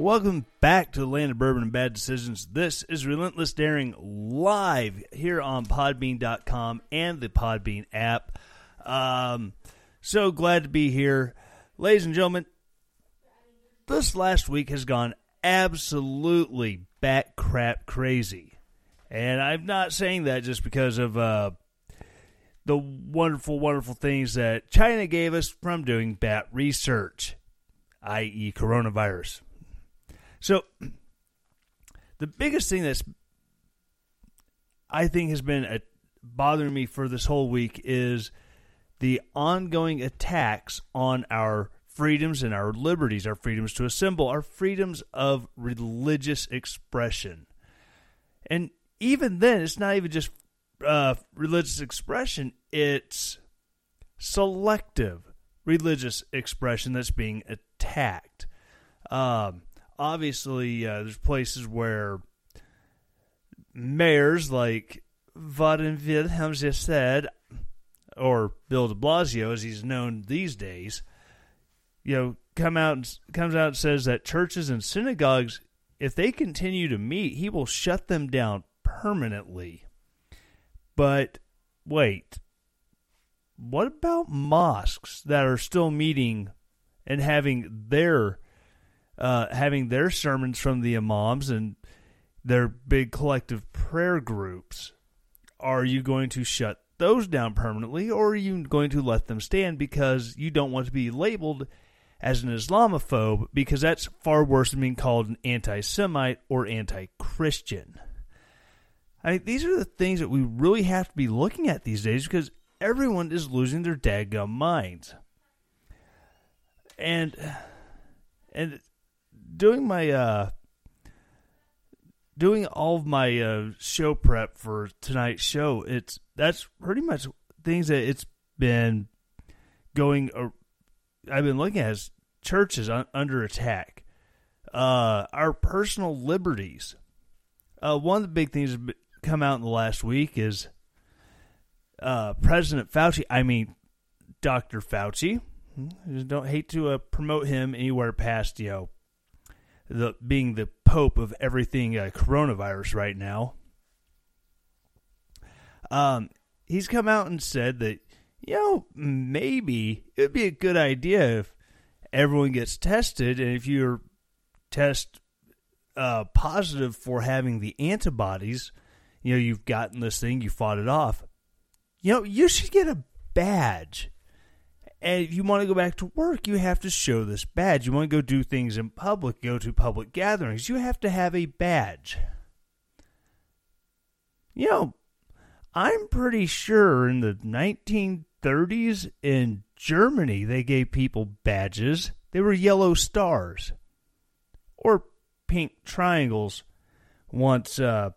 Welcome back to the land of bourbon and bad decisions. This is Relentless Daring live here on Podbean.com and the Podbean app. Um, so glad to be here. Ladies and gentlemen, this last week has gone absolutely bat crap crazy. And I'm not saying that just because of uh, the wonderful, wonderful things that China gave us from doing bat research, i.e., coronavirus. So, the biggest thing that's I think has been a, bothering me for this whole week is the ongoing attacks on our freedoms and our liberties, our freedoms to assemble, our freedoms of religious expression. And even then, it's not even just uh, religious expression, it's selective religious expression that's being attacked. Um, obviously uh, there's places where mayors like Warren Wilhelm just said, or Bill de Blasio, as he's known these days, you know, come out and, comes out and says that churches and synagogues, if they continue to meet, he will shut them down permanently. But wait, what about mosques that are still meeting and having their uh, having their sermons from the imams and their big collective prayer groups. Are you going to shut those down permanently, or are you going to let them stand because you don't want to be labeled as an Islamophobe because that's far worse than being called an anti Semite or anti Christian? I mean, these are the things that we really have to be looking at these days because everyone is losing their daggum minds. And and doing my uh doing all of my uh show prep for tonight's show it's that's pretty much things that it's been going uh, i've been looking at churches un- under attack. Uh our personal liberties. Uh one of the big things that come out in the last week is uh president fauci i mean dr fauci Just don't hate to uh, promote him anywhere past you know the being the pope of everything uh, coronavirus right now. Um, he's come out and said that you know maybe it would be a good idea if everyone gets tested, and if you're test uh, positive for having the antibodies, you know you've gotten this thing, you fought it off. You know you should get a badge and if you want to go back to work, you have to show this badge. You want to go do things in public, go to public gatherings, you have to have a badge. You know, I'm pretty sure in the 1930s in Germany, they gave people badges. They were yellow stars or pink triangles once uh,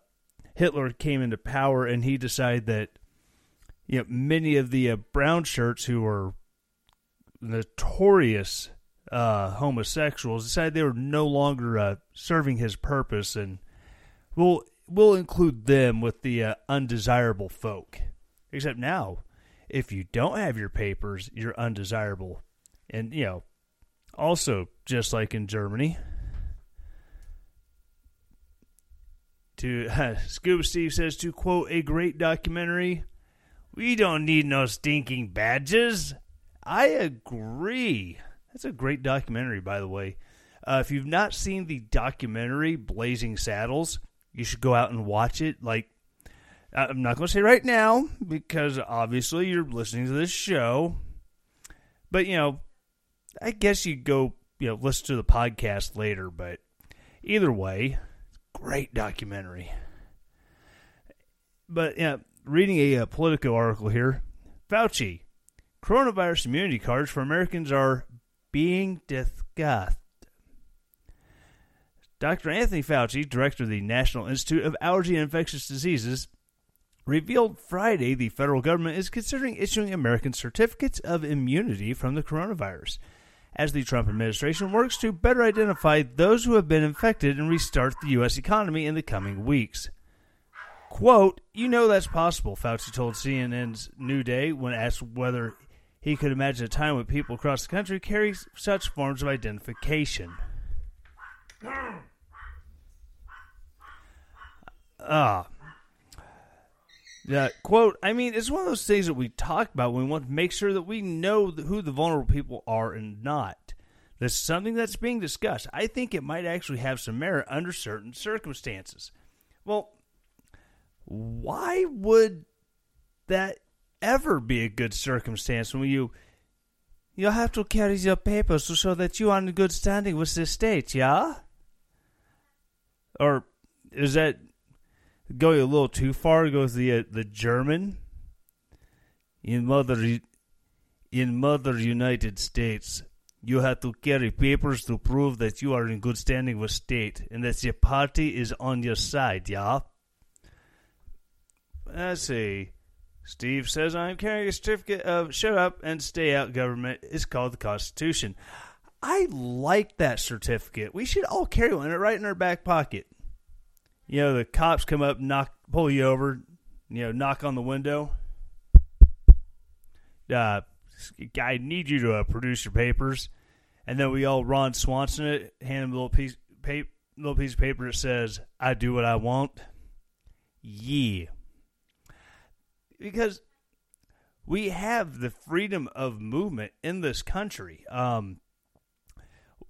Hitler came into power and he decided that you know, many of the uh, brown shirts who were notorious uh, homosexuals decided they were no longer uh, serving his purpose, and we'll we'll include them with the uh, undesirable folk. Except now, if you don't have your papers, you're undesirable, and you know, also just like in Germany. To uh, Scuba Steve says to quote a great documentary, "We don't need no stinking badges." I agree. That's a great documentary, by the way. Uh, if you've not seen the documentary Blazing Saddles, you should go out and watch it. Like, I'm not going to say right now because obviously you're listening to this show. But you know, I guess you go you know listen to the podcast later. But either way, great documentary. But yeah, reading a, a uh, Politico article here, Fauci, coronavirus immunity cards for Americans are being discussed. Dr. Anthony Fauci, director of the National Institute of Allergy and Infectious Diseases, revealed Friday the federal government is considering issuing American certificates of immunity from the coronavirus as the Trump administration works to better identify those who have been infected and restart the U.S. economy in the coming weeks. Quote, You know that's possible, Fauci told CNN's New Day when asked whether he could imagine a time when people across the country carry such forms of identification. Ah. Yeah, quote, I mean, it's one of those things that we talk about when we want to make sure that we know who the vulnerable people are and not. This is something that's being discussed. I think it might actually have some merit under certain circumstances. Well, why would that ever be a good circumstance when you you have to carry your papers to show that you are in good standing with the state, yeah? Or is that going a little too far? Goes the uh, the German in mother in mother United States. You have to carry papers to prove that you are in good standing with state and that your party is on your side, yeah? Let's see. Steve says I'm carrying a certificate of shut up and stay out government. It's called the Constitution. I like that certificate. We should all carry one right in our back pocket you know, the cops come up, knock, pull you over, you know, knock on the window. Uh, I need you to uh, produce your papers, and then we all Ron Swanson it, hand him a little piece, paper, little piece of paper that says, "I do what I want." Yeah, because we have the freedom of movement in this country. Um,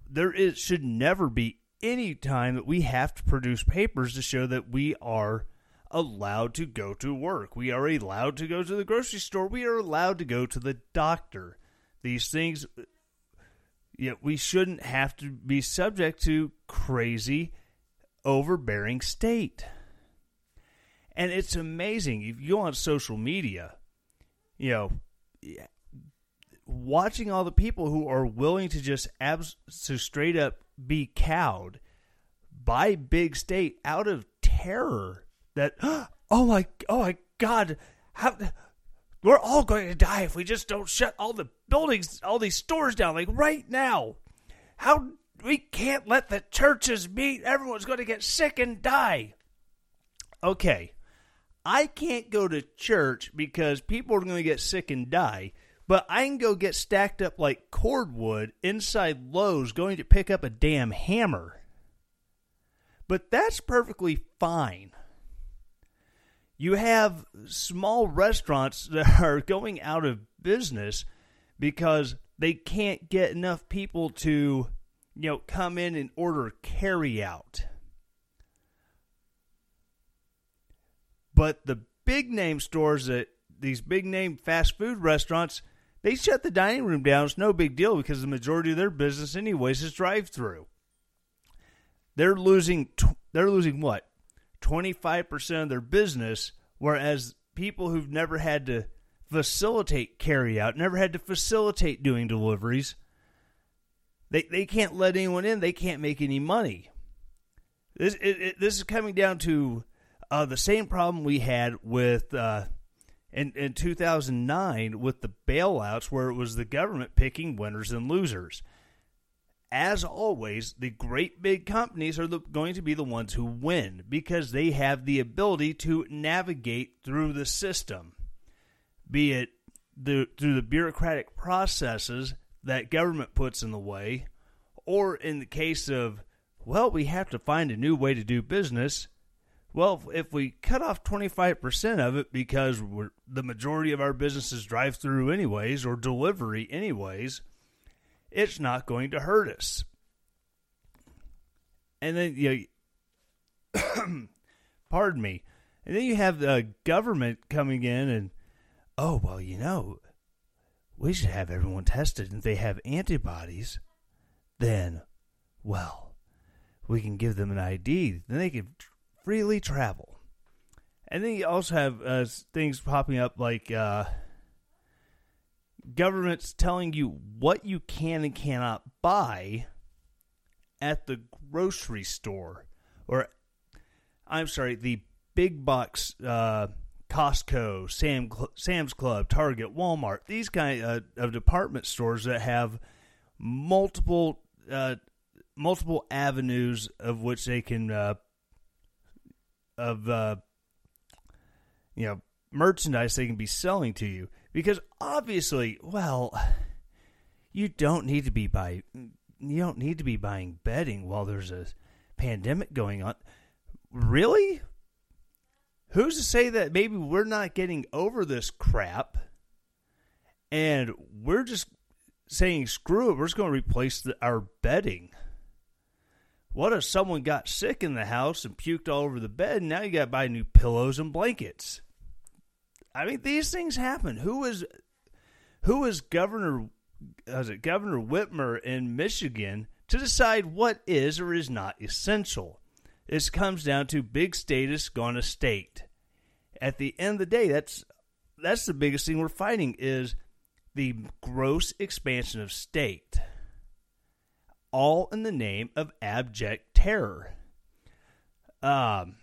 there is should never be any time that we have to produce papers to show that we are allowed to go to work. We are allowed to go to the grocery store. We are allowed to go to the doctor. These things, yeah, we shouldn't have to be subject to crazy, overbearing state. And it's amazing. If you go on social media, you know, watching all the people who are willing to just abs- to straight up be cowed by big state out of terror that oh my oh my god how we're all going to die if we just don't shut all the buildings all these stores down like right now. How we can't let the churches meet. Everyone's going to get sick and die. Okay i can't go to church because people are going to get sick and die but I can go get stacked up like cordwood inside Lowe's going to pick up a damn hammer. But that's perfectly fine. You have small restaurants that are going out of business because they can't get enough people to, you know, come in and order carry out. But the big name stores that these big name fast food restaurants they shut the dining room down. It's no big deal because the majority of their business, anyways, is drive-through. They're losing. They're losing what? Twenty-five percent of their business, whereas people who've never had to facilitate carry-out, never had to facilitate doing deliveries, they they can't let anyone in. They can't make any money. This it, it, this is coming down to uh, the same problem we had with uh, in, in 2009 with the bailouts where it was the government picking winners and losers. As always, the great big companies are the, going to be the ones who win because they have the ability to navigate through the system, be it the, through the bureaucratic processes that government puts in the way, or in the case of, well, we have to find a new way to do business, well, if we cut off 25% of it because the majority of our businesses drive through anyways or delivery anyways, it's not going to hurt us. And then you know, pardon me. And then you have the government coming in and oh, well, you know, we should have everyone tested. And if they have antibodies, then, well, we can give them an ID. Then they can freely travel. And then you also have uh, things popping up like uh, governments telling you what you can and cannot buy at the grocery store. Or, I'm sorry, the big box uh, Costco, Sam, Sam's Club, Target, Walmart, these kind of, uh, of department stores that have multiple uh, multiple avenues of which they can uh, of uh, you know merchandise they can be selling to you. Because obviously well you don't need to be buy you don't need to be buying bedding while there's a pandemic going on. Really? Who's to say that maybe we're not getting over this crap and we're just saying screw it we're just going to replace the, our bedding what if someone got sick in the house and puked all over the bed and now you got to buy new pillows and blankets? I mean, these things happen. Who is who is Governor is it Governor Whitmer in Michigan to decide what is or is not essential? This comes down to big status gone to state. At the end of the day, that's that's the biggest thing we're fighting is the gross expansion of state all in the name of abject terror. Um,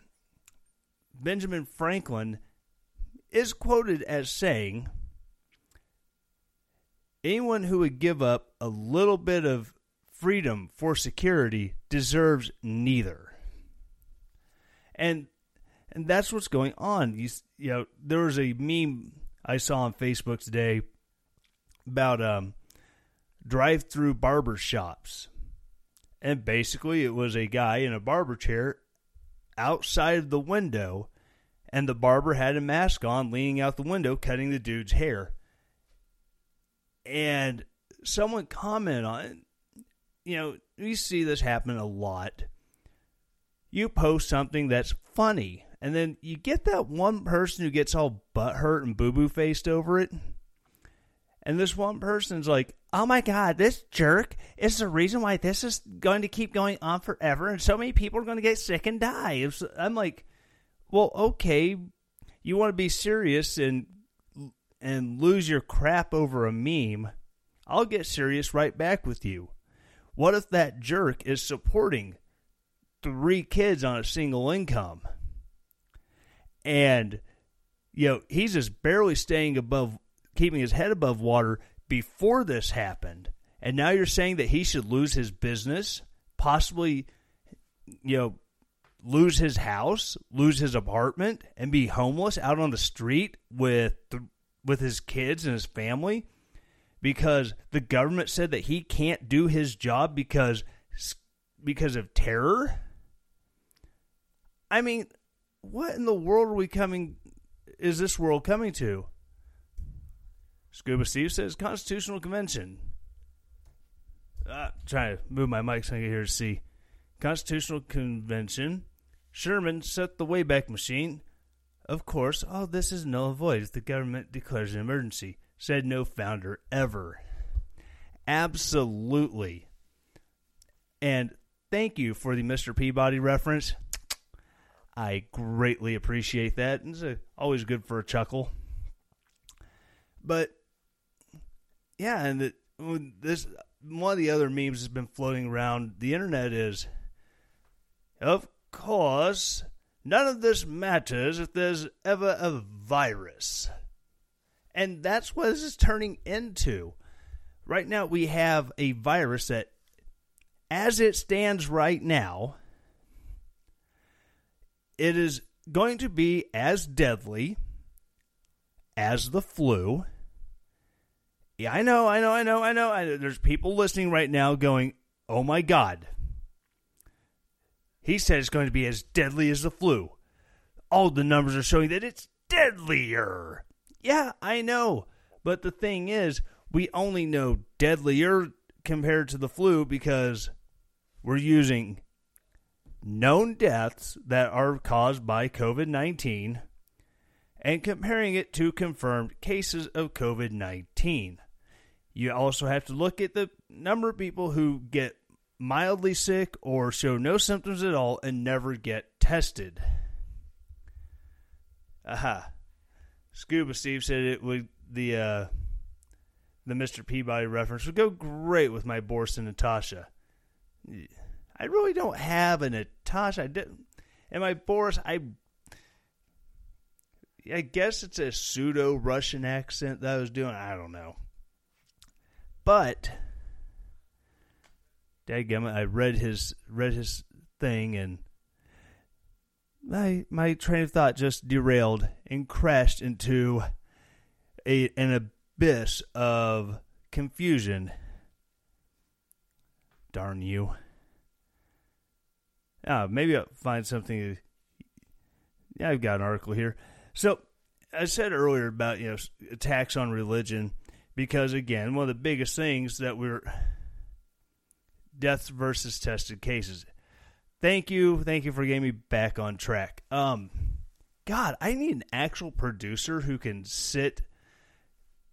Benjamin Franklin is quoted as saying, Anyone who would give up a little bit of freedom for security deserves neither. And and that's what's going on. You, you know, there was a meme I saw on Facebook today about um, drive-through barber shops and basically, it was a guy in a barber chair outside of the window, and the barber had a mask on, leaning out the window, cutting the dude's hair. And someone commented on. You know, we see this happen a lot. You post something that's funny, and then you get that one person who gets all butthurt and boo boo faced over it. And this one person's like, oh my God, this jerk is the reason why this is going to keep going on forever. And so many people are going to get sick and die. I'm like, well, okay, you want to be serious and and lose your crap over a meme. I'll get serious right back with you. What if that jerk is supporting three kids on a single income? And, you know, he's just barely staying above keeping his head above water before this happened. And now you're saying that he should lose his business, possibly, you know, lose his house, lose his apartment, and be homeless out on the street with with his kids and his family because the government said that he can't do his job because because of terror. I mean, what in the world are we coming? Is this world coming to? Scuba Steve says Constitutional Convention. Uh, trying to move my mic so I can hear to see. Constitutional Convention. Sherman set the Wayback Machine. Of course, all this is null and void if the government declares an emergency, said no founder ever. Absolutely. And thank you for the Mr. Peabody reference. I greatly appreciate that. It's always good for a chuckle. But yeah, and the, this one of the other memes has been floating around the internet is, of course, none of this matters if there's ever a virus. And that's what this is turning into. Right now, we have a virus that, as it stands right now, it is going to be as deadly as the flu yeah, I know, I know, I know, I know. I. There's people listening right now going, oh my God. He said it's going to be as deadly as the flu. All the numbers are showing that it's deadlier. Yeah, I know. But the thing is, we only know deadlier compared to the flu because we're using known deaths that are caused by COVID 19 and comparing it to confirmed cases of COVID 19. You also have to look at the number of people who get mildly sick or show no symptoms at all and never get tested. Aha. Scuba Steve said it would the uh, the Mr. Peabody reference would go great with my Boris and Natasha. I really don't have a Natasha. I didn't. And my Boris, I I guess it's a pseudo Russian accent that I was doing. I don't know. But dadgummit, I read his read his thing and my my train of thought just derailed and crashed into a an abyss of confusion. Darn you. Ah, maybe I'll find something. Yeah, I've got an article here. So I said earlier about you know attacks on religion because again, one of the biggest things that we're deaths versus tested cases. Thank you, thank you for getting me back on track. Um, God, I need an actual producer who can sit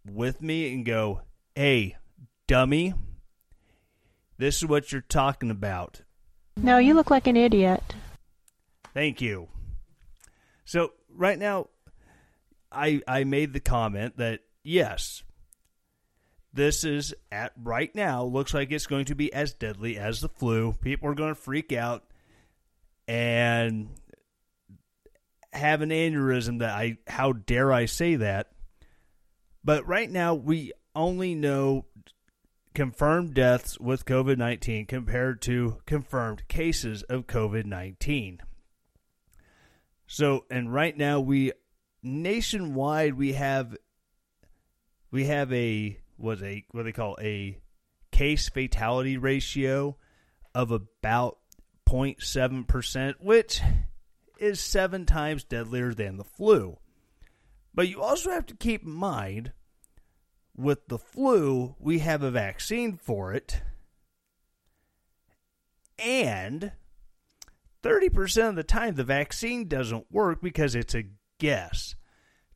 with me and go, "Hey, dummy, this is what you're talking about." No, you look like an idiot. Thank you. So right now, I I made the comment that yes, this is at right now looks like it's going to be as deadly as the flu. People are going to freak out and have an aneurysm that I how dare I say that. But right now we only know confirmed deaths with COVID 19 compared to confirmed cases of COVID 19. So, and right now we nationwide we have we have a was a what they call a case fatality ratio of about 0.7%, which is seven times deadlier than the flu. But you also have to keep in mind with the flu, we have a vaccine for it. And 30% of the time, the vaccine doesn't work because it's a guess.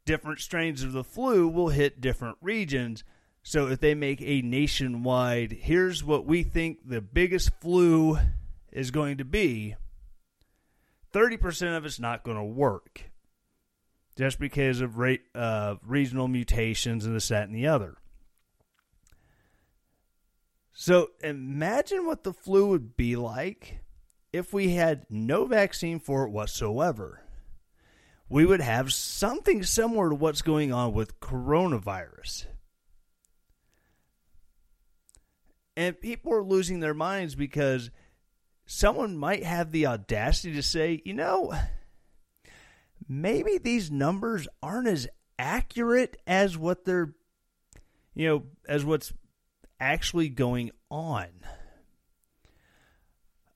Different strains of the flu will hit different regions. So if they make a nationwide, here's what we think the biggest flu is going to be, 30% of it's not going to work just because of uh, regional mutations and this, that, and the other. So imagine what the flu would be like if we had no vaccine for it whatsoever. We would have something similar to what's going on with coronavirus. And people are losing their minds because someone might have the audacity to say, you know, maybe these numbers aren't as accurate as what they're, you know, as what's actually going on.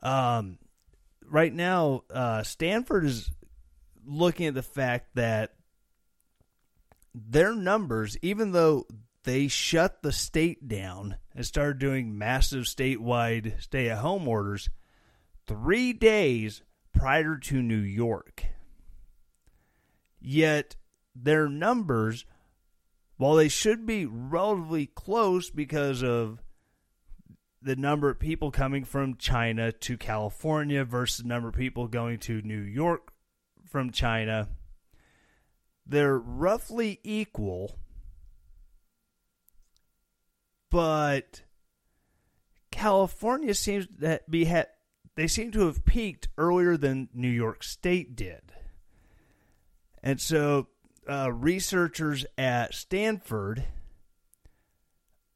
Um, right now, uh, Stanford is looking at the fact that their numbers, even though they shut the state down and started doing massive statewide stay at home orders three days prior to New York. Yet their numbers, while they should be relatively close because of the number of people coming from China to California versus the number of people going to New York from China, they're roughly equal but California seems to be ha- they seem to have peaked earlier than New York State did, and so uh, researchers at Stanford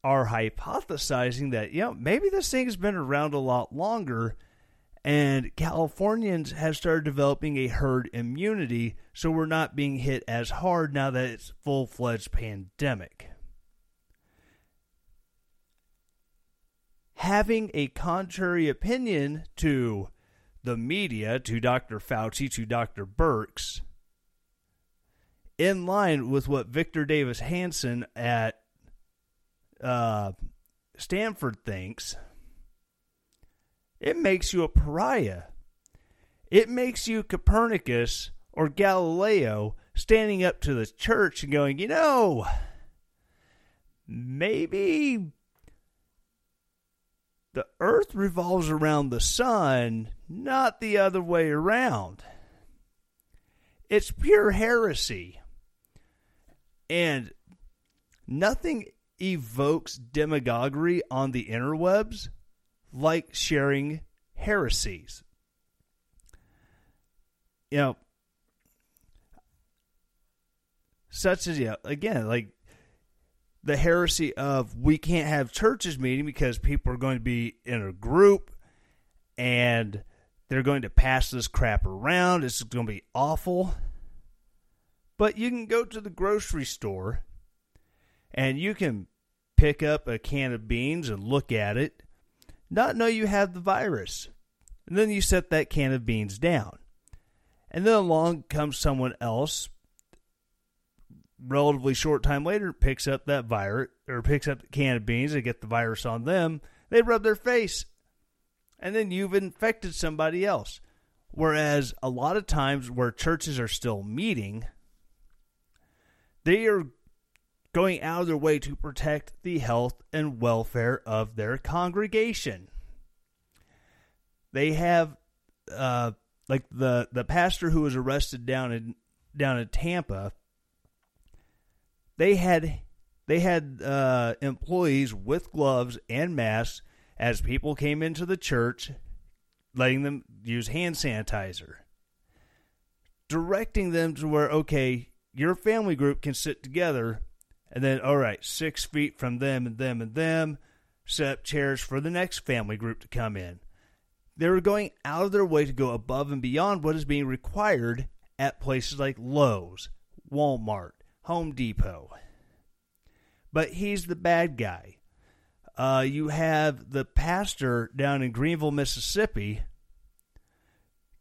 are hypothesizing that you know maybe this thing has been around a lot longer and Californians have started developing a herd immunity so we're not being hit as hard now that it's full-fledged pandemic. having a contrary opinion to the media, to Dr. Fauci, to Dr. Birx, in line with what Victor Davis Hanson at uh, Stanford thinks, it makes you a pariah. It makes you Copernicus or Galileo standing up to the church and going, you know, maybe the earth revolves around the sun, not the other way around. It's pure heresy. And nothing evokes demagoguery on the interwebs like sharing heresies. You know, such as, yeah, again, like the heresy of we can't have churches meeting because people are going to be in a group and they're going to pass this crap around. It's going to be awful. But you can go to the grocery store and you can pick up a can of beans and look at it, not know you have the virus. And then you set that can of beans down. And then along comes someone else relatively short time later picks up that virus or picks up the can of beans and get the virus on them, they rub their face. And then you've infected somebody else. Whereas a lot of times where churches are still meeting, they are going out of their way to protect the health and welfare of their congregation. They have, uh, like the the pastor who was arrested down in down in Tampa they had they had uh, employees with gloves and masks as people came into the church, letting them use hand sanitizer, directing them to where okay, your family group can sit together, and then all right, six feet from them and them and them, set up chairs for the next family group to come in. They were going out of their way to go above and beyond what is being required at places like Lowe's, Walmart, Home Depot. But he's the bad guy. Uh, you have the pastor down in Greenville, Mississippi,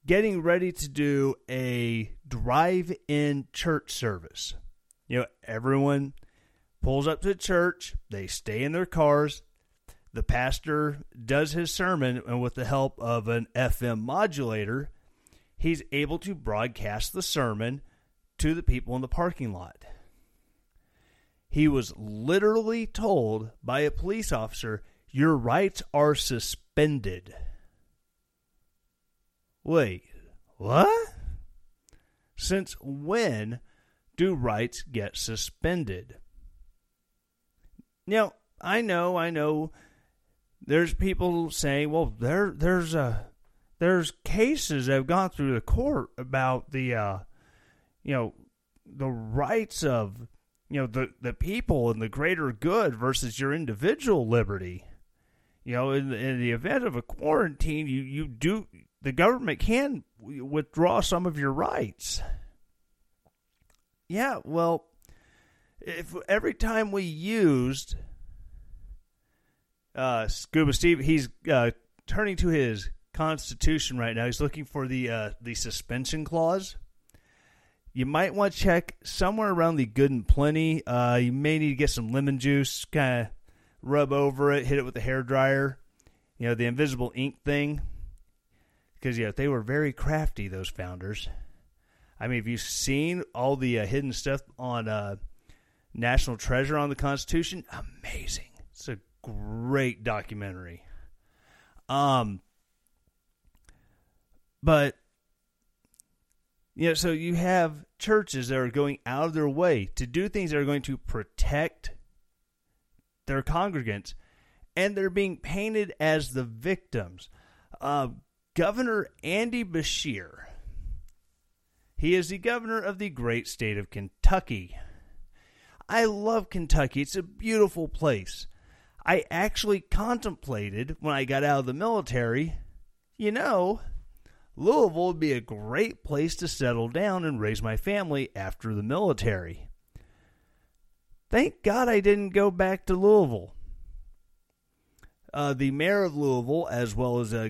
getting ready to do a drive in church service. You know, everyone pulls up to church, they stay in their cars. The pastor does his sermon, and with the help of an FM modulator, he's able to broadcast the sermon to the people in the parking lot. He was literally told by a police officer, Your rights are suspended. Wait, what? Since when do rights get suspended? Now, I know, I know there's people saying, well, there there's a there's cases that have gone through the court about the uh you know the rights of you know the the people and the greater good versus your individual liberty. You know, in, in the event of a quarantine, you you do the government can withdraw some of your rights. Yeah, well, if every time we used uh, Scuba Steve, he's uh, turning to his constitution right now. He's looking for the uh, the suspension clause. You might want to check somewhere around the good and plenty. Uh, you may need to get some lemon juice, kind of rub over it, hit it with a hair dryer. You know the invisible ink thing, because yeah, they were very crafty. Those founders. I mean, have you seen all the uh, hidden stuff on uh, National Treasure on the Constitution? Amazing. It's a great documentary. Um, but you know, so you have churches that are going out of their way to do things that are going to protect their congregants, and they're being painted as the victims. Uh, governor Andy Beshear, he is the governor of the great state of Kentucky. I love Kentucky. It's a beautiful place. I actually contemplated when I got out of the military, you know, Louisville would be a great place to settle down and raise my family after the military. Thank God I didn't go back to Louisville. Uh, the mayor of Louisville, as well as uh,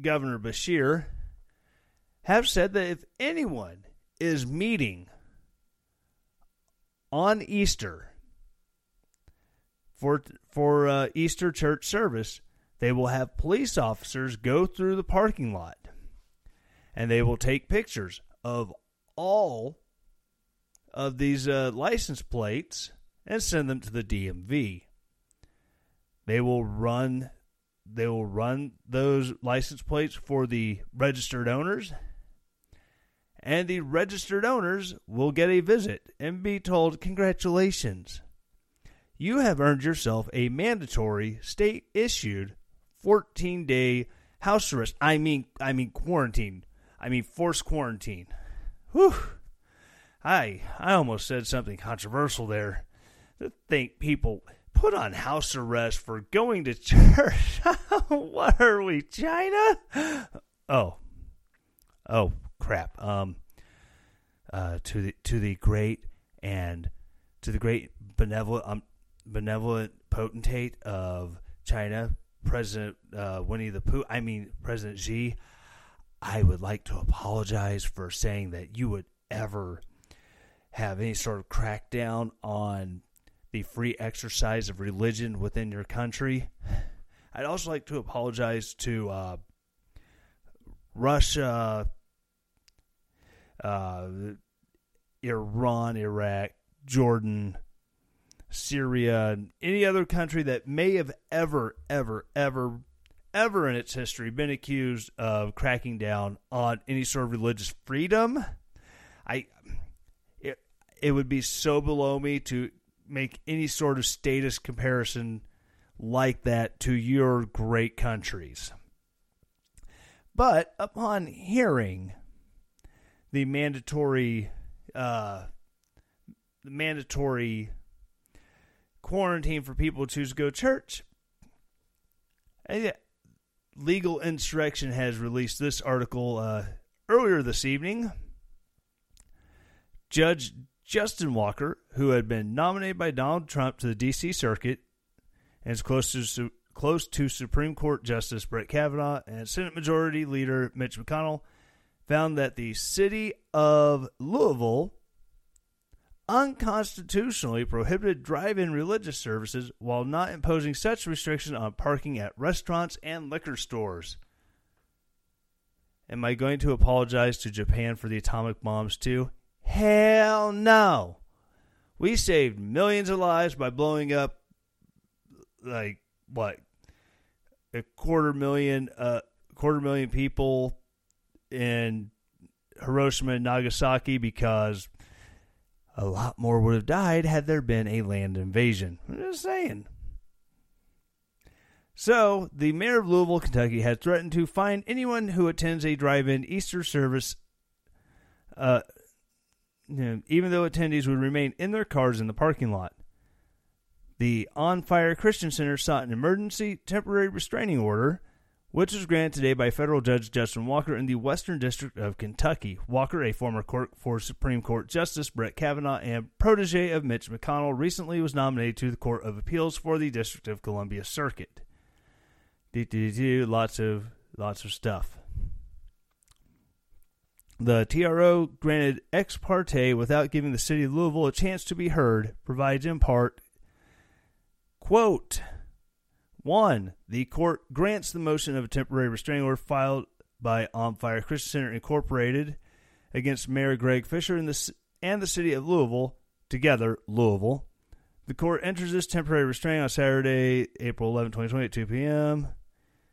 Governor Beshear, have said that if anyone is meeting on Easter for for uh, Easter church service, they will have police officers go through the parking lot and they will take pictures of all of these uh, license plates and send them to the DMV. They will run they will run those license plates for the registered owners and the registered owners will get a visit and be told congratulations. You have earned yourself a mandatory state issued 14 day house arrest. I mean i mean quarantine i mean forced quarantine. Whew. I i almost said something controversial there. To think people put on house arrest for going to church. what are we, China? Oh, oh, crap. Um, uh, to the to the great and to the great benevolent um, benevolent potentate of China, President uh, Winnie the Pooh. I mean, President Xi. I would like to apologize for saying that you would ever have any sort of crackdown on the free exercise of religion within your country. I'd also like to apologize to uh, Russia, uh, Iran, Iraq, Jordan, Syria, any other country that may have ever, ever, ever, ever in its history been accused of cracking down on any sort of religious freedom. I it, it would be so below me to make any sort of status comparison like that to your great countries. But upon hearing the mandatory, uh, the mandatory quarantine for people who choose to go to church, Legal Insurrection has released this article uh, earlier this evening. Judge Justin Walker, who had been nominated by Donald Trump to the D.C. Circuit and is close to close to Supreme Court Justice Brett Kavanaugh and Senate Majority Leader Mitch McConnell, found that the city of Louisville unconstitutionally prohibited drive-in religious services while not imposing such restriction on parking at restaurants and liquor stores. Am I going to apologize to Japan for the atomic bombs too? Hell no. We saved millions of lives by blowing up like what a quarter million uh quarter million people in Hiroshima and Nagasaki because a lot more would have died had there been a land invasion. I'm just saying. So, the mayor of Louisville, Kentucky, has threatened to fine anyone who attends a drive-in Easter service uh, you know, even though attendees would remain in their cars in the parking lot. The On Fire Christian Center sought an emergency temporary restraining order, which was granted today by federal judge Justin Walker in the Western District of Kentucky. Walker, a former court for Supreme Court Justice Brett Kavanaugh and protege of Mitch McConnell, recently was nominated to the Court of Appeals for the District of Columbia Circuit. Lots of lots of stuff. The TRO granted ex parte without giving the city of Louisville a chance to be heard, provides in part, quote, 1. The court grants the motion of a temporary restraining order filed by On Fire Christian Center Incorporated against Mayor Greg Fisher and the, and the city of Louisville, together, Louisville. The court enters this temporary restraining on Saturday, April 11, 2020 at 2 p.m.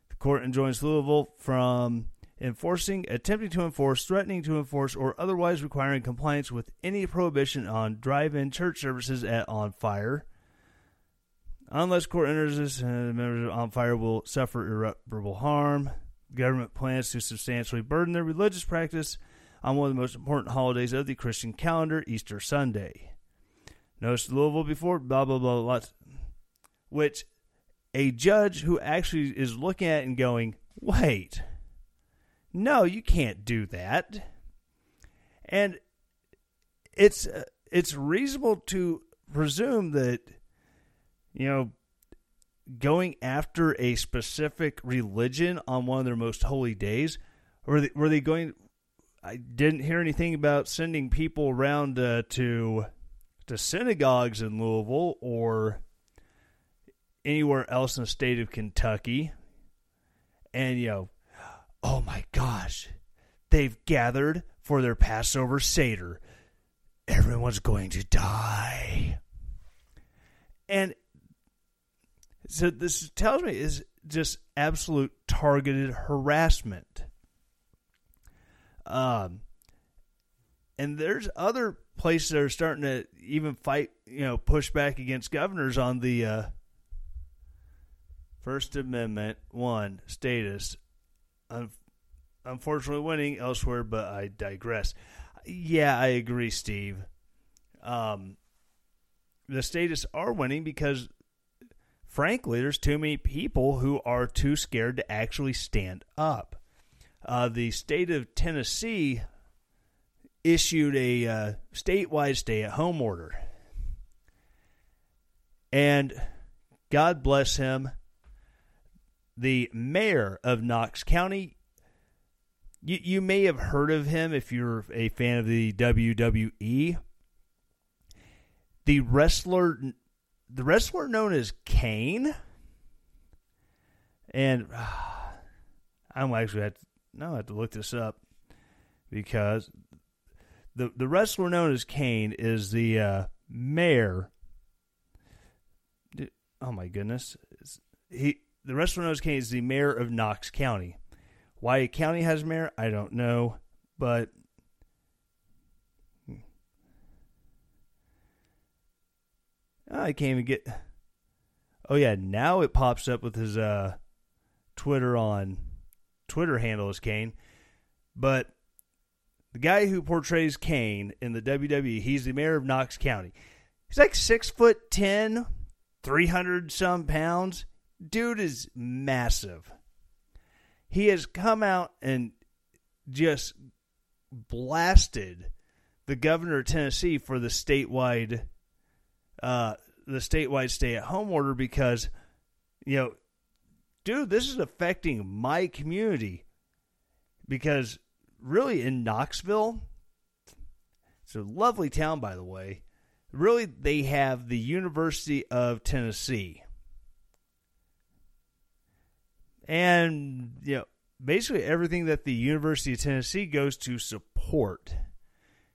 The court enjoins Louisville from enforcing, attempting to enforce, threatening to enforce, or otherwise requiring compliance with any prohibition on drive-in church services at On Fire. Unless court enters this, uh, members of On Fire will suffer irreparable harm. Government plans to substantially burden their religious practice on one of the most important holidays of the Christian calendar, Easter Sunday. Notice Louisville before, blah, blah, blah, lots. Which a judge who actually is looking at and going, wait, no, you can't do that. And it's uh, it's reasonable to presume that you know going after a specific religion on one of their most holy days were they, were they going I didn't hear anything about sending people around uh, to to synagogues in Louisville or anywhere else in the state of Kentucky and you know oh my gosh, they've gathered for their Passover Seder. Everyone's going to die. and so this tells me is just absolute targeted harassment. Um, and there's other places that are starting to even fight, you know, push back against governors on the uh, First Amendment one status. Un- unfortunately, winning elsewhere, but I digress. Yeah, I agree, Steve. Um, the status are winning because, frankly, there's too many people who are too scared to actually stand up. Uh, the state of Tennessee issued a uh, statewide stay at home order. And God bless him, the mayor of Knox County. You, you may have heard of him if you're a fan of the WWE. The wrestler, the wrestler known as Kane, and uh, I'm actually have to, no, I have to look this up because the the wrestler known as Kane is the uh, mayor. Oh my goodness, he the wrestler known as Kane is the mayor of Knox County. Why a county has mayor, I don't know, but I can't even get. Oh yeah, now it pops up with his uh, Twitter on Twitter handle is Kane, but the guy who portrays Kane in the WWE, he's the mayor of Knox County. He's like six foot ten, three hundred some pounds. Dude is massive. He has come out and just blasted the governor of Tennessee for the statewide uh, the statewide stay at home order because you know dude this is affecting my community. Because really in Knoxville it's a lovely town by the way really they have the University of Tennessee. And you know basically everything that the University of Tennessee goes to support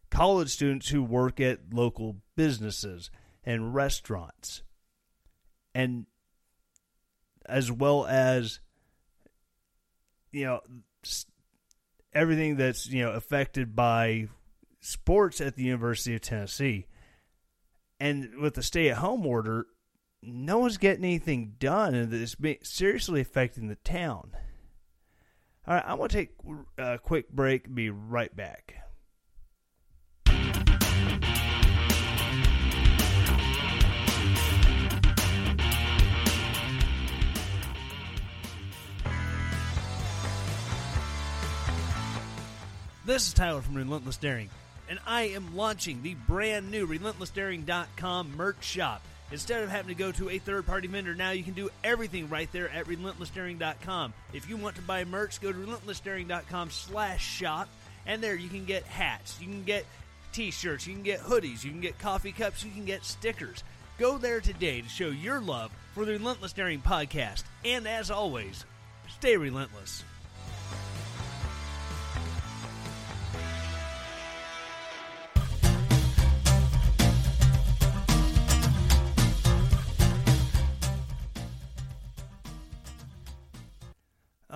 college students who work at local businesses and restaurants and as well as you know everything that's you know affected by sports at the University of Tennessee and with the stay at home order no one's getting anything done and it's seriously affecting the town all right, I'm going to take uh, a quick break. Be right back. This is Tyler from Relentless Daring, and I am launching the brand new RelentlessDaring.com merch shop. Instead of having to go to a third party vendor, now you can do everything right there at relentlessdaring.com. If you want to buy merch, go to relentlessdaring.com slash shop, and there you can get hats, you can get t shirts, you can get hoodies, you can get coffee cups, you can get stickers. Go there today to show your love for the Relentless Daring podcast. And as always, stay relentless.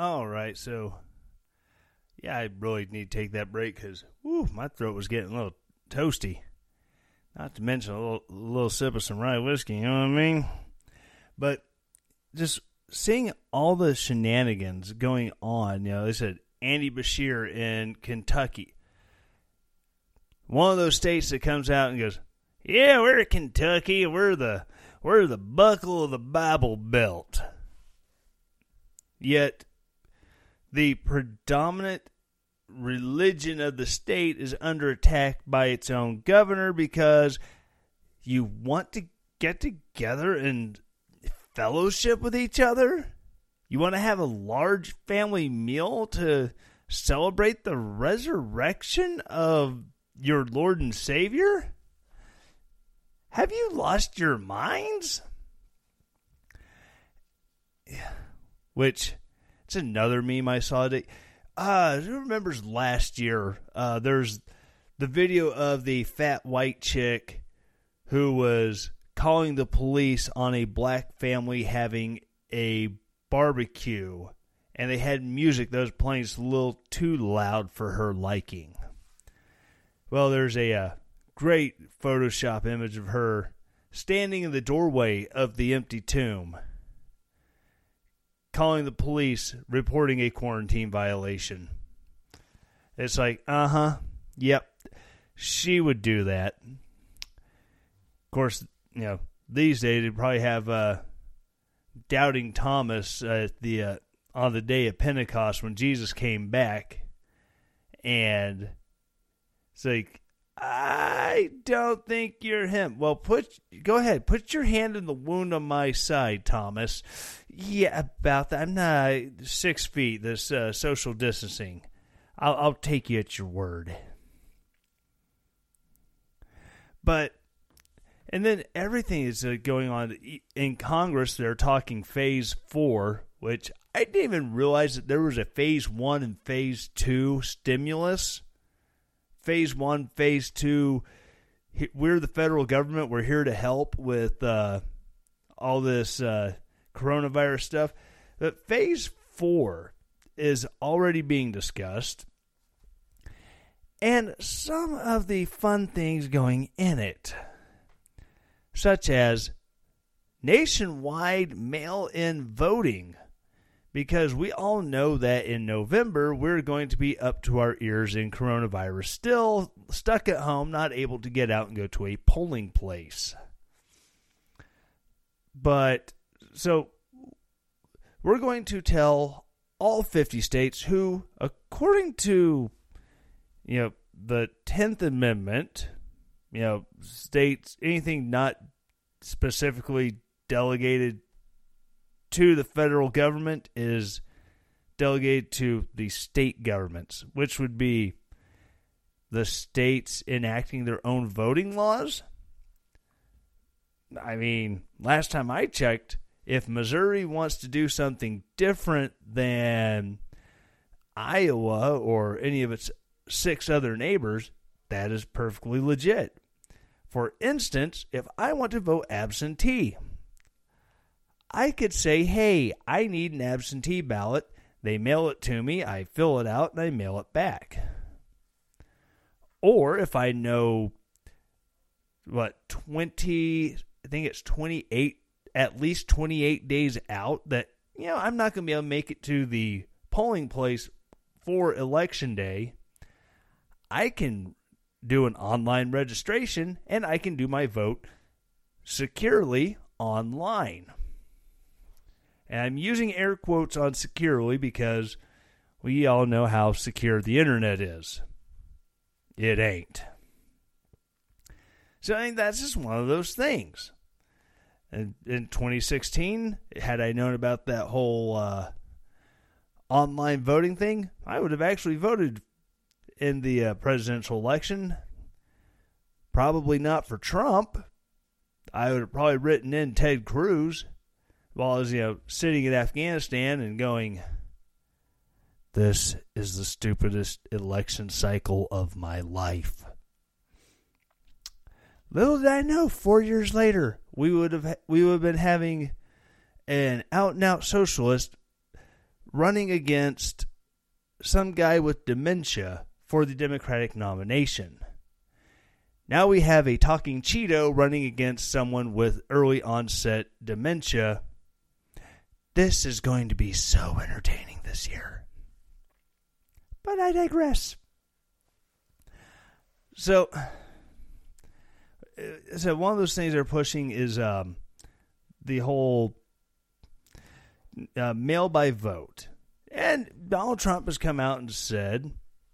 All right, so yeah, I really need to take that break because my throat was getting a little toasty. Not to mention a little, a little sip of some rye whiskey, you know what I mean? But just seeing all the shenanigans going on, you know, they said Andy Beshear in Kentucky. One of those states that comes out and goes, Yeah, we're Kentucky, we're the we're the buckle of the Bible Belt. Yet the predominant religion of the state is under attack by its own governor because you want to get together and fellowship with each other? You want to have a large family meal to celebrate the resurrection of your Lord and Savior? Have you lost your minds? Which another meme I saw today. Uh, who remembers last year? Uh, there's the video of the fat white chick who was calling the police on a black family having a barbecue and they had music that was playing a little too loud for her liking. Well, there's a, uh, great Photoshop image of her standing in the doorway of the empty tomb, calling the police, reporting a quarantine violation. It's like, uh huh, yep, she would do that. Of course, you know, these days they probably have uh, doubting Thomas at the uh, on the day of Pentecost when Jesus came back, and it's like, I don't think you're him. Well, put go ahead, put your hand in the wound on my side, Thomas. Yeah, about that. I'm not six feet. This uh, social distancing. I'll, I'll take you at your word. But and then everything is uh, going on in Congress. They're talking phase four, which I didn't even realize that there was a phase one and phase two stimulus. Phase one, phase two. We're the federal government. We're here to help with uh, all this uh, coronavirus stuff. But phase four is already being discussed. And some of the fun things going in it such as nationwide mail in voting. Because we all know that in November, we're going to be up to our ears in coronavirus, still stuck at home, not able to get out and go to a polling place. But so we're going to tell all 50 states who, according to you know the 10th Amendment, you know, states anything not specifically delegated to the federal government is delegated to the state governments, which would be the states enacting their own voting laws. I mean, last time I checked, if Missouri wants to do something different than Iowa or any of its six other neighbors, that is perfectly legit. For instance, if I want to vote absentee, I could say, hey, I need an absentee ballot. They mail it to me, I fill it out, and I mail it back. Or if I know, what, 20, I think it's 28, at least 28 days out that, you know, I'm not going to be able to make it to the polling place for election day, I can do an online registration and I can do my vote securely online. And I'm using air quotes on securely because we all know how secure the internet is. It ain't. So I think that's just one of those things. And in 2016, had I known about that whole uh, online voting thing, I would have actually voted in the uh, presidential election. Probably not for Trump. I would have probably written in Ted Cruz while I was, you know, sitting in Afghanistan and going, This is the stupidest election cycle of my life. Little did I know, four years later, we would have we would have been having an out and out socialist running against some guy with dementia for the Democratic nomination. Now we have a talking Cheeto running against someone with early onset dementia. This is going to be so entertaining this year. But I digress. So, uh, so one of those things they're pushing is um, the whole uh, mail by vote. And Donald Trump has come out and said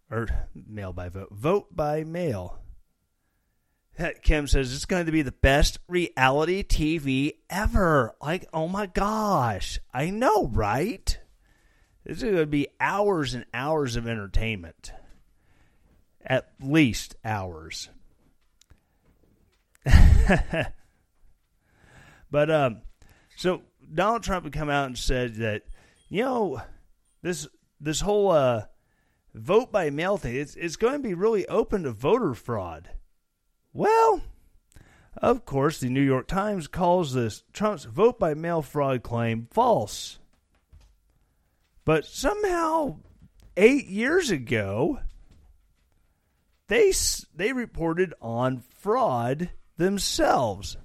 or mail by vote, vote by mail. Kim says it's going to be the best reality TV ever. Like, oh my gosh. I know, right? This is going to be hours and hours of entertainment. At least hours. but um so Donald Trump had come out and said that you know this this whole uh vote by mail thing, it's, it's going to be really open to voter fraud. Well, Of course, the New York Times calls this Trump's vote by mail fraud claim false. But somehow, eight years ago, they they reported on fraud themselves.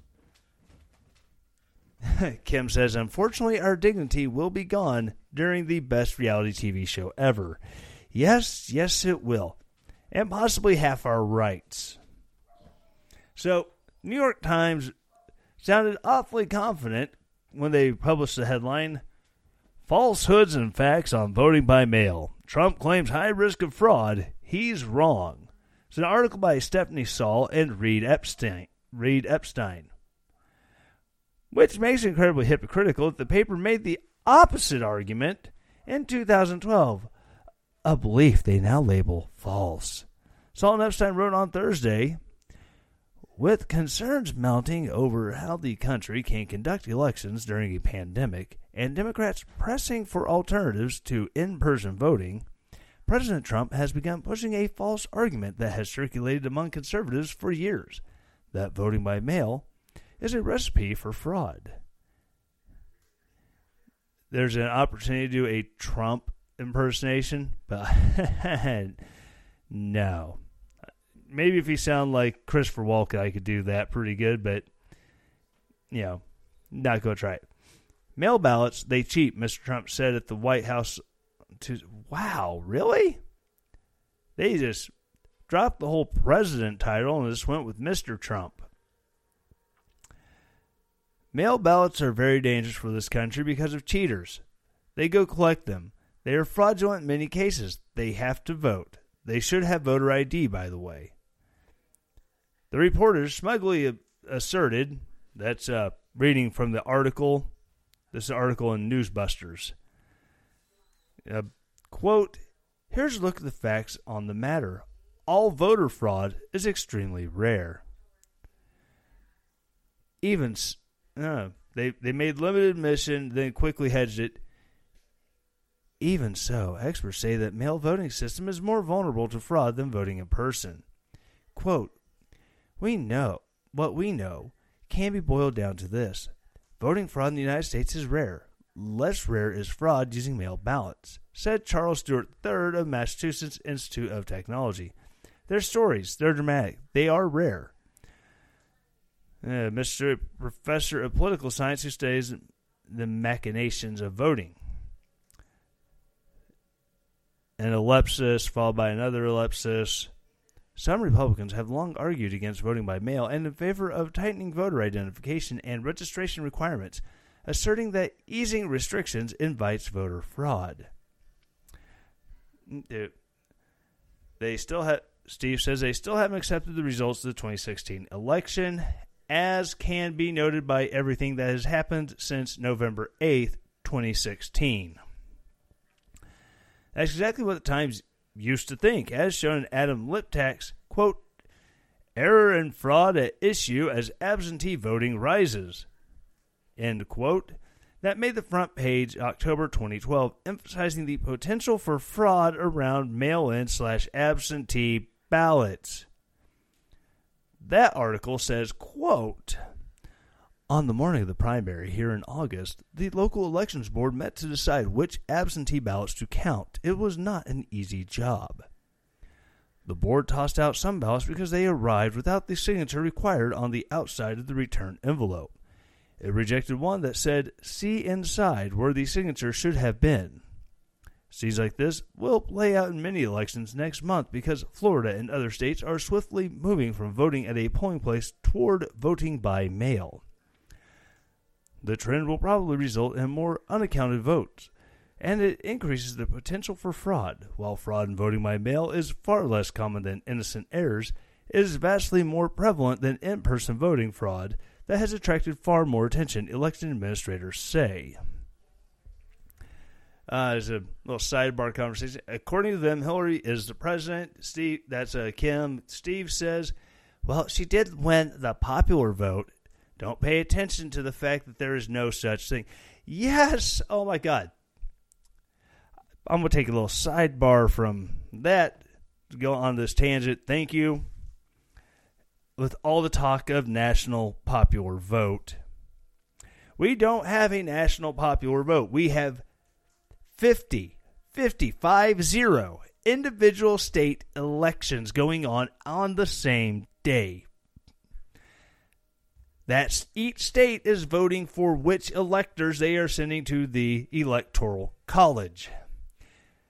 Kim says, unfortunately, our dignity will be gone during the best reality TV show ever. Yes, yes, it will. And possibly half our rights. So, New York Times sounded awfully confident when they published the headline Falsehoods and Facts on Voting by Mail. Trump claims high risk of fraud. He's wrong. It's an article by Stephanie Saul and Reid Epstein. Reid Epstein which makes it incredibly hypocritical that the paper made the opposite argument in 2012, a belief they now label false. Saul and Epstein wrote on Thursday with concerns mounting over how the country can conduct elections during a pandemic and Democrats pressing for alternatives to in person voting, President Trump has begun pushing a false argument that has circulated among conservatives for years that voting by mail is a recipe for fraud. There's an opportunity to do a Trump impersonation, but no. Maybe if he sound like Christopher Walken, I could do that pretty good, but you know, not to try it. Mail ballots, they cheat, Mr. Trump said at the White House. To wow, really? They just dropped the whole president title and just went with Mr. Trump. Mail ballots are very dangerous for this country because of cheaters. They go collect them. They are fraudulent in many cases. They have to vote. They should have voter ID, by the way. The reporters smugly asserted that's uh, reading from the article. This article in Newsbusters. Uh, quote Here's a look at the facts on the matter. All voter fraud is extremely rare. Even no, they they made limited admission, then quickly hedged it. Even so, experts say that mail voting system is more vulnerable to fraud than voting in person. Quote, we know what we know can be boiled down to this. Voting fraud in the United States is rare. Less rare is fraud using mail ballots, said Charles Stewart III of Massachusetts Institute of Technology. Their stories, they're dramatic. They are rare. Uh, Mr. Professor of Political Science who studies the machinations of voting. An ellipsis followed by another ellipsis. Some Republicans have long argued against voting by mail and in favor of tightening voter identification and registration requirements, asserting that easing restrictions invites voter fraud. Mm, they still have Steve says they still haven't accepted the results of the 2016 election as can be noted by everything that has happened since November 8th, 2016. That's exactly what the Times used to think, as shown in Adam Liptak's quote, error and fraud at issue as absentee voting rises, end quote. That made the front page October 2012, emphasizing the potential for fraud around mail in slash absentee ballots. That article says, quote, on the morning of the primary here in August, the local elections board met to decide which absentee ballots to count. It was not an easy job. The board tossed out some ballots because they arrived without the signature required on the outside of the return envelope. It rejected one that said, see inside where the signature should have been. Scenes like this will play out in many elections next month because Florida and other states are swiftly moving from voting at a polling place toward voting by mail. The trend will probably result in more unaccounted votes, and it increases the potential for fraud. While fraud in voting by mail is far less common than innocent errors, it is vastly more prevalent than in person voting fraud that has attracted far more attention, election administrators say. Uh, there's a little sidebar conversation. According to them, Hillary is the president. Steve, that's uh, Kim. Steve says, well, she did win the popular vote. Don't pay attention to the fact that there is no such thing. Yes. Oh my God. I'm gonna take a little sidebar from that to go on this tangent. Thank you. with all the talk of national popular vote, we don't have a national popular vote. We have 50, 55, 0 individual state elections going on on the same day. That each state is voting for which electors they are sending to the electoral college.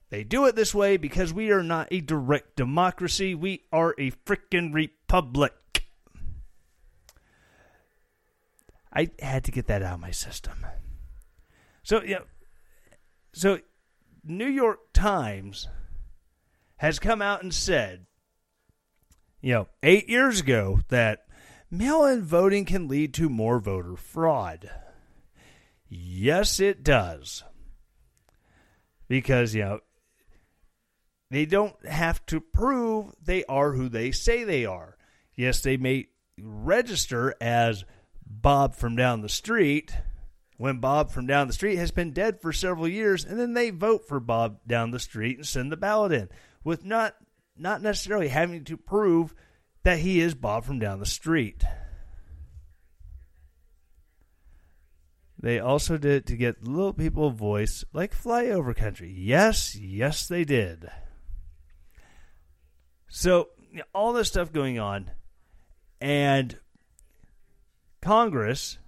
They do it this way because we are not a direct democracy. We are a frickin' republic. I had to get that out of my system. So, yeah. So, New York Times has come out and said, you know, eight years ago that mail in voting can lead to more voter fraud. Yes, it does. Because, you know, they don't have to prove they are who they say they are. Yes, they may register as Bob from down the street when Bob from down the street has been dead for several years, and then they vote for Bob down the street and send the ballot in with not not necessarily having to prove that he is Bob from down the street. They also did to get little people a voice like flyover country. Yes, yes, they did. So, all this stuff going on, and Congress,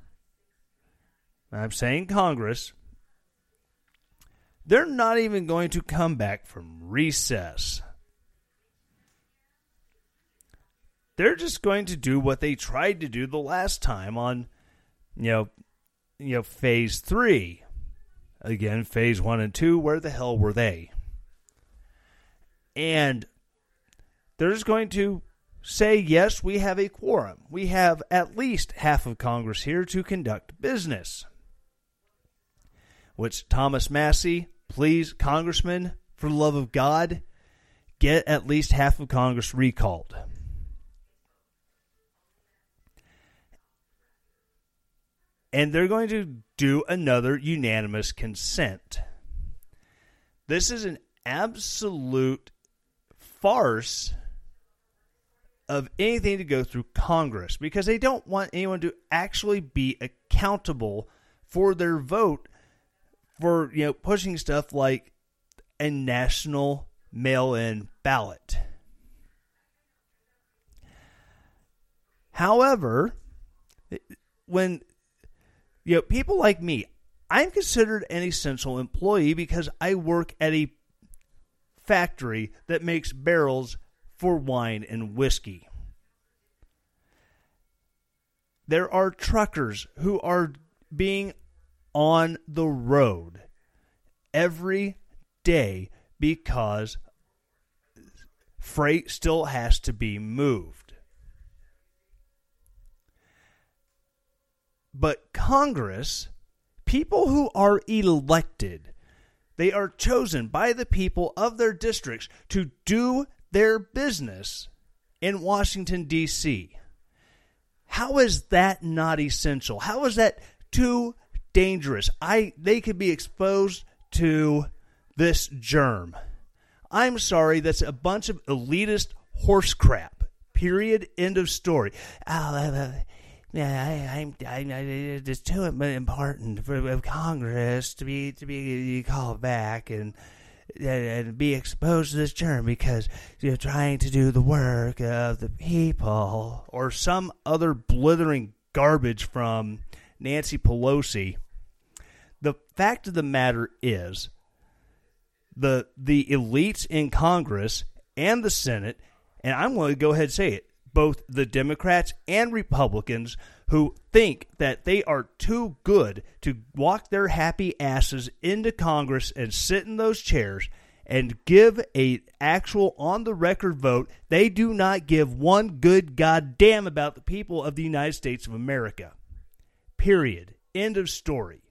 I'm saying Congress, they're not even going to come back from recess. They're just going to do what they tried to do the last time on, you know, you know, phase three. Again, phase one and two, where the hell were they? And they're just going to say, yes, we have a quorum. We have at least half of Congress here to conduct business. Which Thomas Massie, please, Congressman, for the love of God, get at least half of Congress recalled. And they're going to do another unanimous consent. This is an absolute farce of anything to go through Congress because they don't want anyone to actually be accountable for their vote for you know pushing stuff like a national mail-in ballot. However, when you know people like me, I'm considered an essential employee because I work at a factory that makes barrels for wine and whiskey. There are truckers who are being on the road every day because freight still has to be moved. But Congress, people who are elected, they are chosen by the people of their districts to do their business in Washington, D.C. How is that not essential? How is that too dangerous? I they could be exposed to this germ. I'm sorry, that's a bunch of elitist horse crap. Period. End of story. Oh, yeah, I, I, I, it's too important for Congress to be to be called back and and be exposed to this germ because you're trying to do the work of the people or some other blithering garbage from Nancy Pelosi. The fact of the matter is the the elites in Congress and the Senate, and I'm going to go ahead and say it, both the Democrats and Republicans who think that they are too good to walk their happy asses into Congress and sit in those chairs and give a actual on the record vote. They do not give one good goddamn about the people of the United States of America. Period. End of story.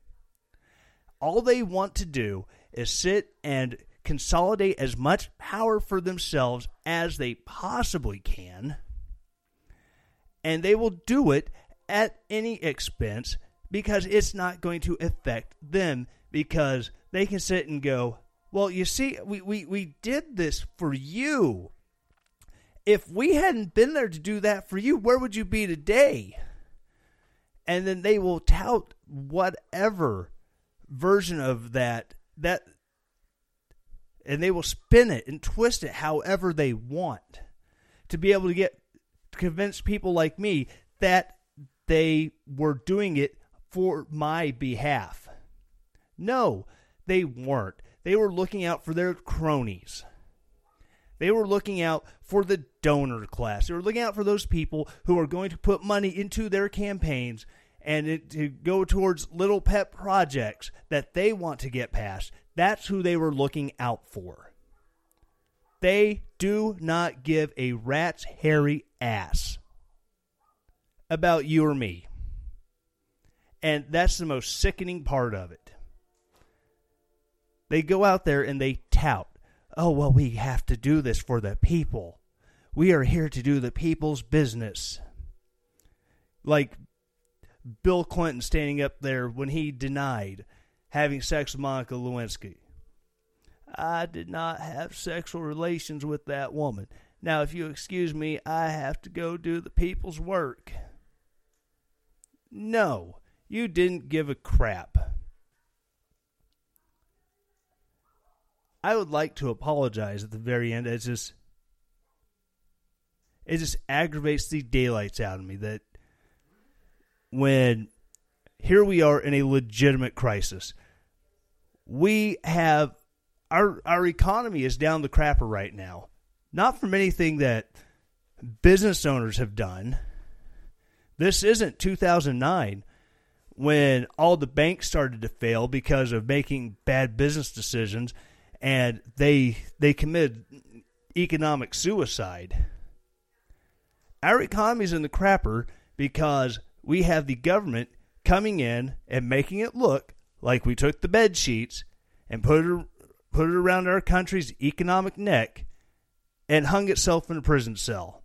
All they want to do is sit and consolidate as much power for themselves as they possibly can and they will do it at any expense because it's not going to affect them because they can sit and go, well, you see, we, we, we did this for you. if we hadn't been there to do that for you, where would you be today? And then they will tout whatever version of that that and they will spin it and twist it however they want to be able to get convince people like me that they were doing it for my behalf. No, they weren't. They were looking out for their cronies. They were looking out for the donor class. They were looking out for those people who are going to put money into their campaigns and it, to go towards little pet projects that they want to get passed. That's who they were looking out for. They do not give a rat's hairy ass about you or me. And that's the most sickening part of it. They go out there and they tout oh, well, we have to do this for the people. We are here to do the people's business. Like Bill Clinton standing up there when he denied having sex with Monica Lewinsky. I did not have sexual relations with that woman. Now, if you excuse me, I have to go do the people's work. No, you didn't give a crap. I would like to apologize at the very end. It's just it just aggravates the daylights out of me that when here we are in a legitimate crisis. We have our our economy is down the crapper right now. Not from anything that business owners have done. This isn't 2009 when all the banks started to fail because of making bad business decisions and they they committed economic suicide. Our economy's in the crapper because we have the government coming in and making it look like we took the bed sheets and put it put it around our country's economic neck and hung itself in a prison cell.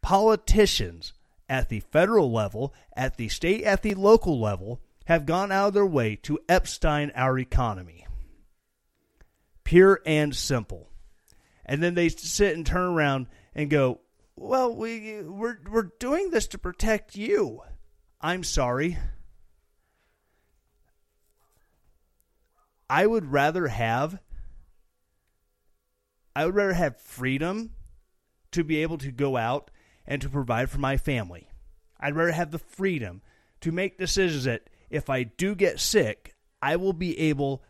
Politicians at the federal level, at the state, at the local level have gone out of their way to Epstein our economy pure and simple. And then they sit and turn around and go, "Well, we we're we're doing this to protect you." I'm sorry. I would rather have I would rather have freedom to be able to go out and to provide for my family. I'd rather have the freedom to make decisions that if I do get sick, I will be able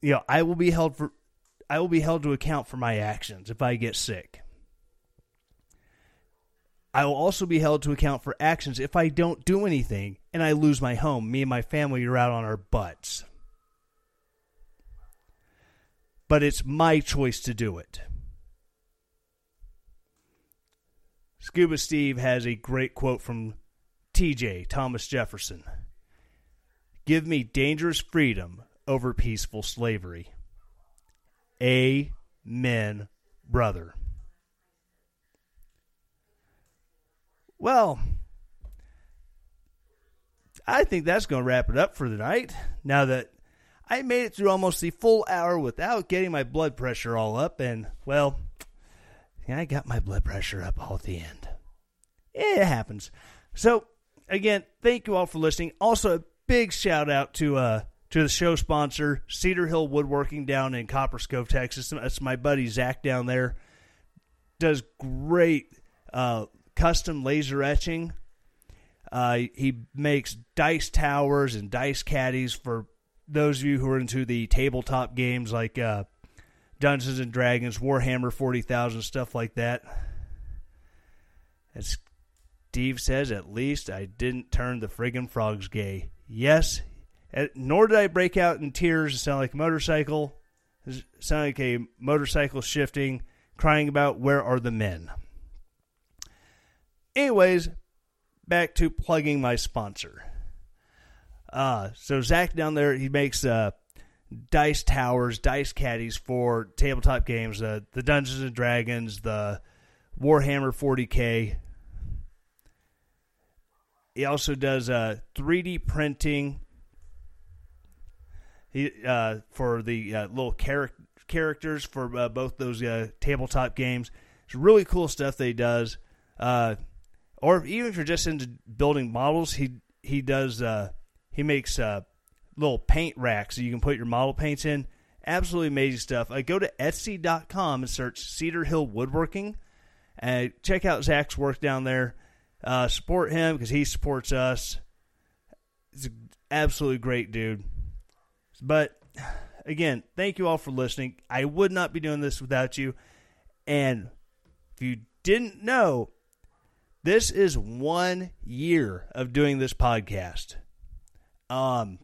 you know, I will be held for I will be held to account for my actions if I get sick. I will also be held to account for actions if I don't do anything and I lose my home. Me and my family are out on our butts. But it's my choice to do it. Scuba Steve has a great quote from TJ, Thomas Jefferson Give me dangerous freedom over peaceful slavery. Amen, brother. Well, I think that's going to wrap it up for the night. Now that I made it through almost the full hour without getting my blood pressure all up, and, well, I got my blood pressure up all at the end. It happens. So, again, thank you all for listening. Also, a big shout out to uh, to the show sponsor, Cedar Hill Woodworking down in Copperas Cove, Texas. That's my buddy Zach down there. Does great uh, custom laser etching. Uh, he makes dice towers and dice caddies for those of you who are into the tabletop games like uh, Dungeons and Dragons, Warhammer 40,000, stuff like that. As Steve says, at least I didn't turn the friggin' frogs gay. Yes, nor did I break out in tears. and sound like a motorcycle. sound like a motorcycle shifting, crying about where are the men. Anyways, back to plugging my sponsor. Uh, so Zach down there, he makes uh, dice towers, dice caddies for tabletop games, uh, the Dungeons and Dragons, the Warhammer 40k. He also does uh, 3D printing he uh, for the uh, little char- characters for uh, both those uh, tabletop games. It's really cool stuff that he does. Uh, or even if you're just into building models, he he does uh, he makes uh, little paint racks that you can put your model paints in. Absolutely amazing stuff. I go to Etsy.com and search Cedar Hill Woodworking and check out Zach's work down there. Uh, support him because he supports us. He's an absolutely great dude. But again, thank you all for listening. I would not be doing this without you. And if you didn't know, this is one year of doing this podcast. Um,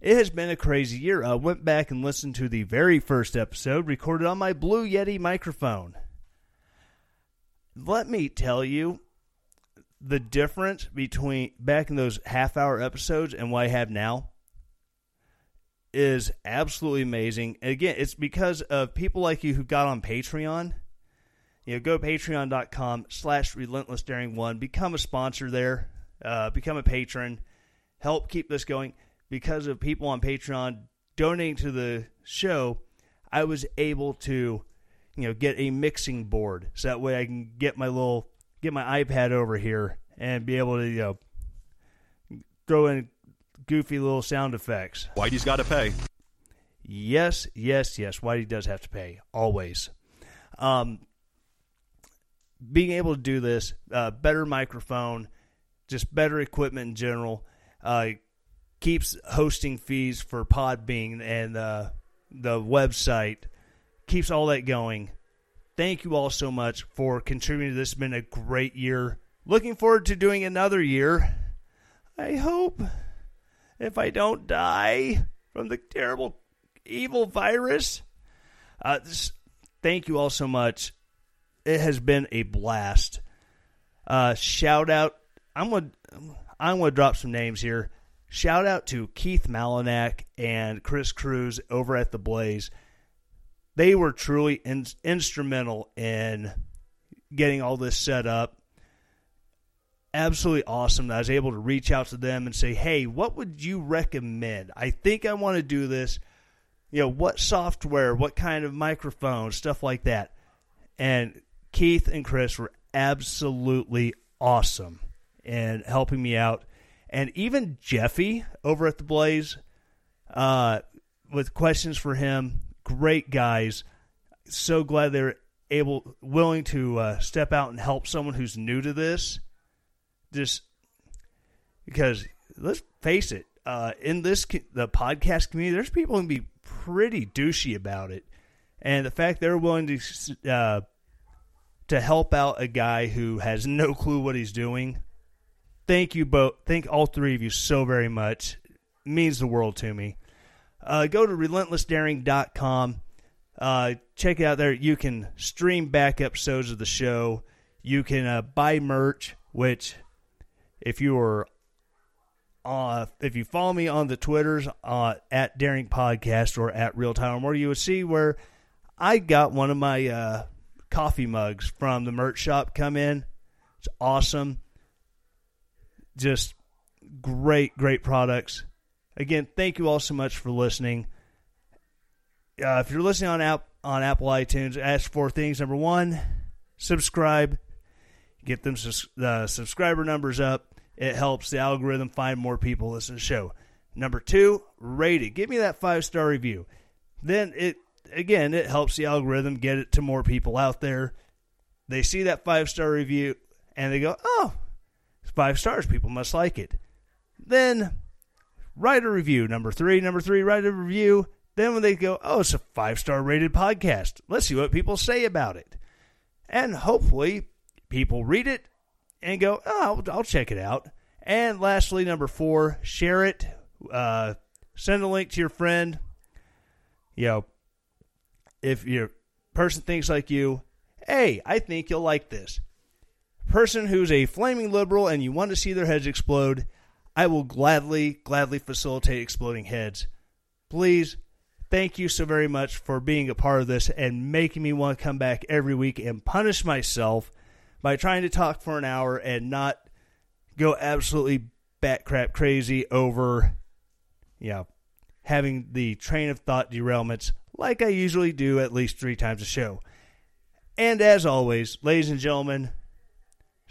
it has been a crazy year. I went back and listened to the very first episode recorded on my Blue Yeti microphone. Let me tell you the difference between back in those half hour episodes and what I have now is absolutely amazing. And again, it's because of people like you who got on Patreon. You know, go patreon.com slash relentless daring one, become a sponsor there, uh, become a patron, help keep this going. Because of people on Patreon donating to the show, I was able to, you know, get a mixing board so that way I can get my little get my iPad over here and be able to, you know, throw in goofy little sound effects. Whitey's got to pay. Yes, yes, yes. Whitey does have to pay always. Um, being able to do this, uh, better microphone, just better equipment in general, uh, keeps hosting fees for Podbean and uh, the website, keeps all that going. Thank you all so much for contributing. This has been a great year. Looking forward to doing another year. I hope if I don't die from the terrible evil virus. Uh, this, thank you all so much. It has been a blast. Uh, shout out. I'm I'm gonna drop some names here. Shout out to Keith Malinak and Chris Cruz over at the Blaze. They were truly in, instrumental in getting all this set up. Absolutely awesome. that I was able to reach out to them and say, "Hey, what would you recommend? I think I want to do this. You know, what software, what kind of microphone, stuff like that." And Keith and Chris were absolutely awesome in helping me out. And even Jeffy over at the Blaze, uh, with questions for him, great guys. So glad they're able, willing to uh, step out and help someone who's new to this. Just because let's face it, uh, in this the podcast community, there's people who can be pretty douchey about it, and the fact they're willing to uh, to help out a guy who has no clue what he's doing. Thank you both. Thank all three of you so very much. It means the world to me. Uh, go to relentlessdaring.com. Uh, check it out there. You can stream back episodes of the show. You can uh, buy merch, which, if you are, uh, if you follow me on the Twitters uh, at Daring Podcast or at Real Time or you would see where I got one of my uh, coffee mugs from the merch shop come in. It's awesome. Just great, great products. Again, thank you all so much for listening. Uh, if you're listening on app on Apple iTunes, ask for things. Number one, subscribe. Get them the uh, subscriber numbers up. It helps the algorithm find more people listen to the show. Number two, rate it. Give me that five star review. Then it again, it helps the algorithm get it to more people out there. They see that five star review and they go, oh, five stars. People must like it. Then write a review. Number three, number three, write a review. Then when they go, oh, it's a five star rated podcast. Let's see what people say about it. And hopefully people read it and go, oh, I'll, I'll check it out. And lastly, number four, share it. Uh, send a link to your friend. You know, if your person thinks like you, hey, I think you'll like this. Person who's a flaming liberal and you want to see their heads explode, I will gladly, gladly facilitate exploding heads. Please, thank you so very much for being a part of this and making me want to come back every week and punish myself by trying to talk for an hour and not go absolutely bat crap crazy over, you know, having the train of thought derailments like I usually do at least three times a show. And as always, ladies and gentlemen,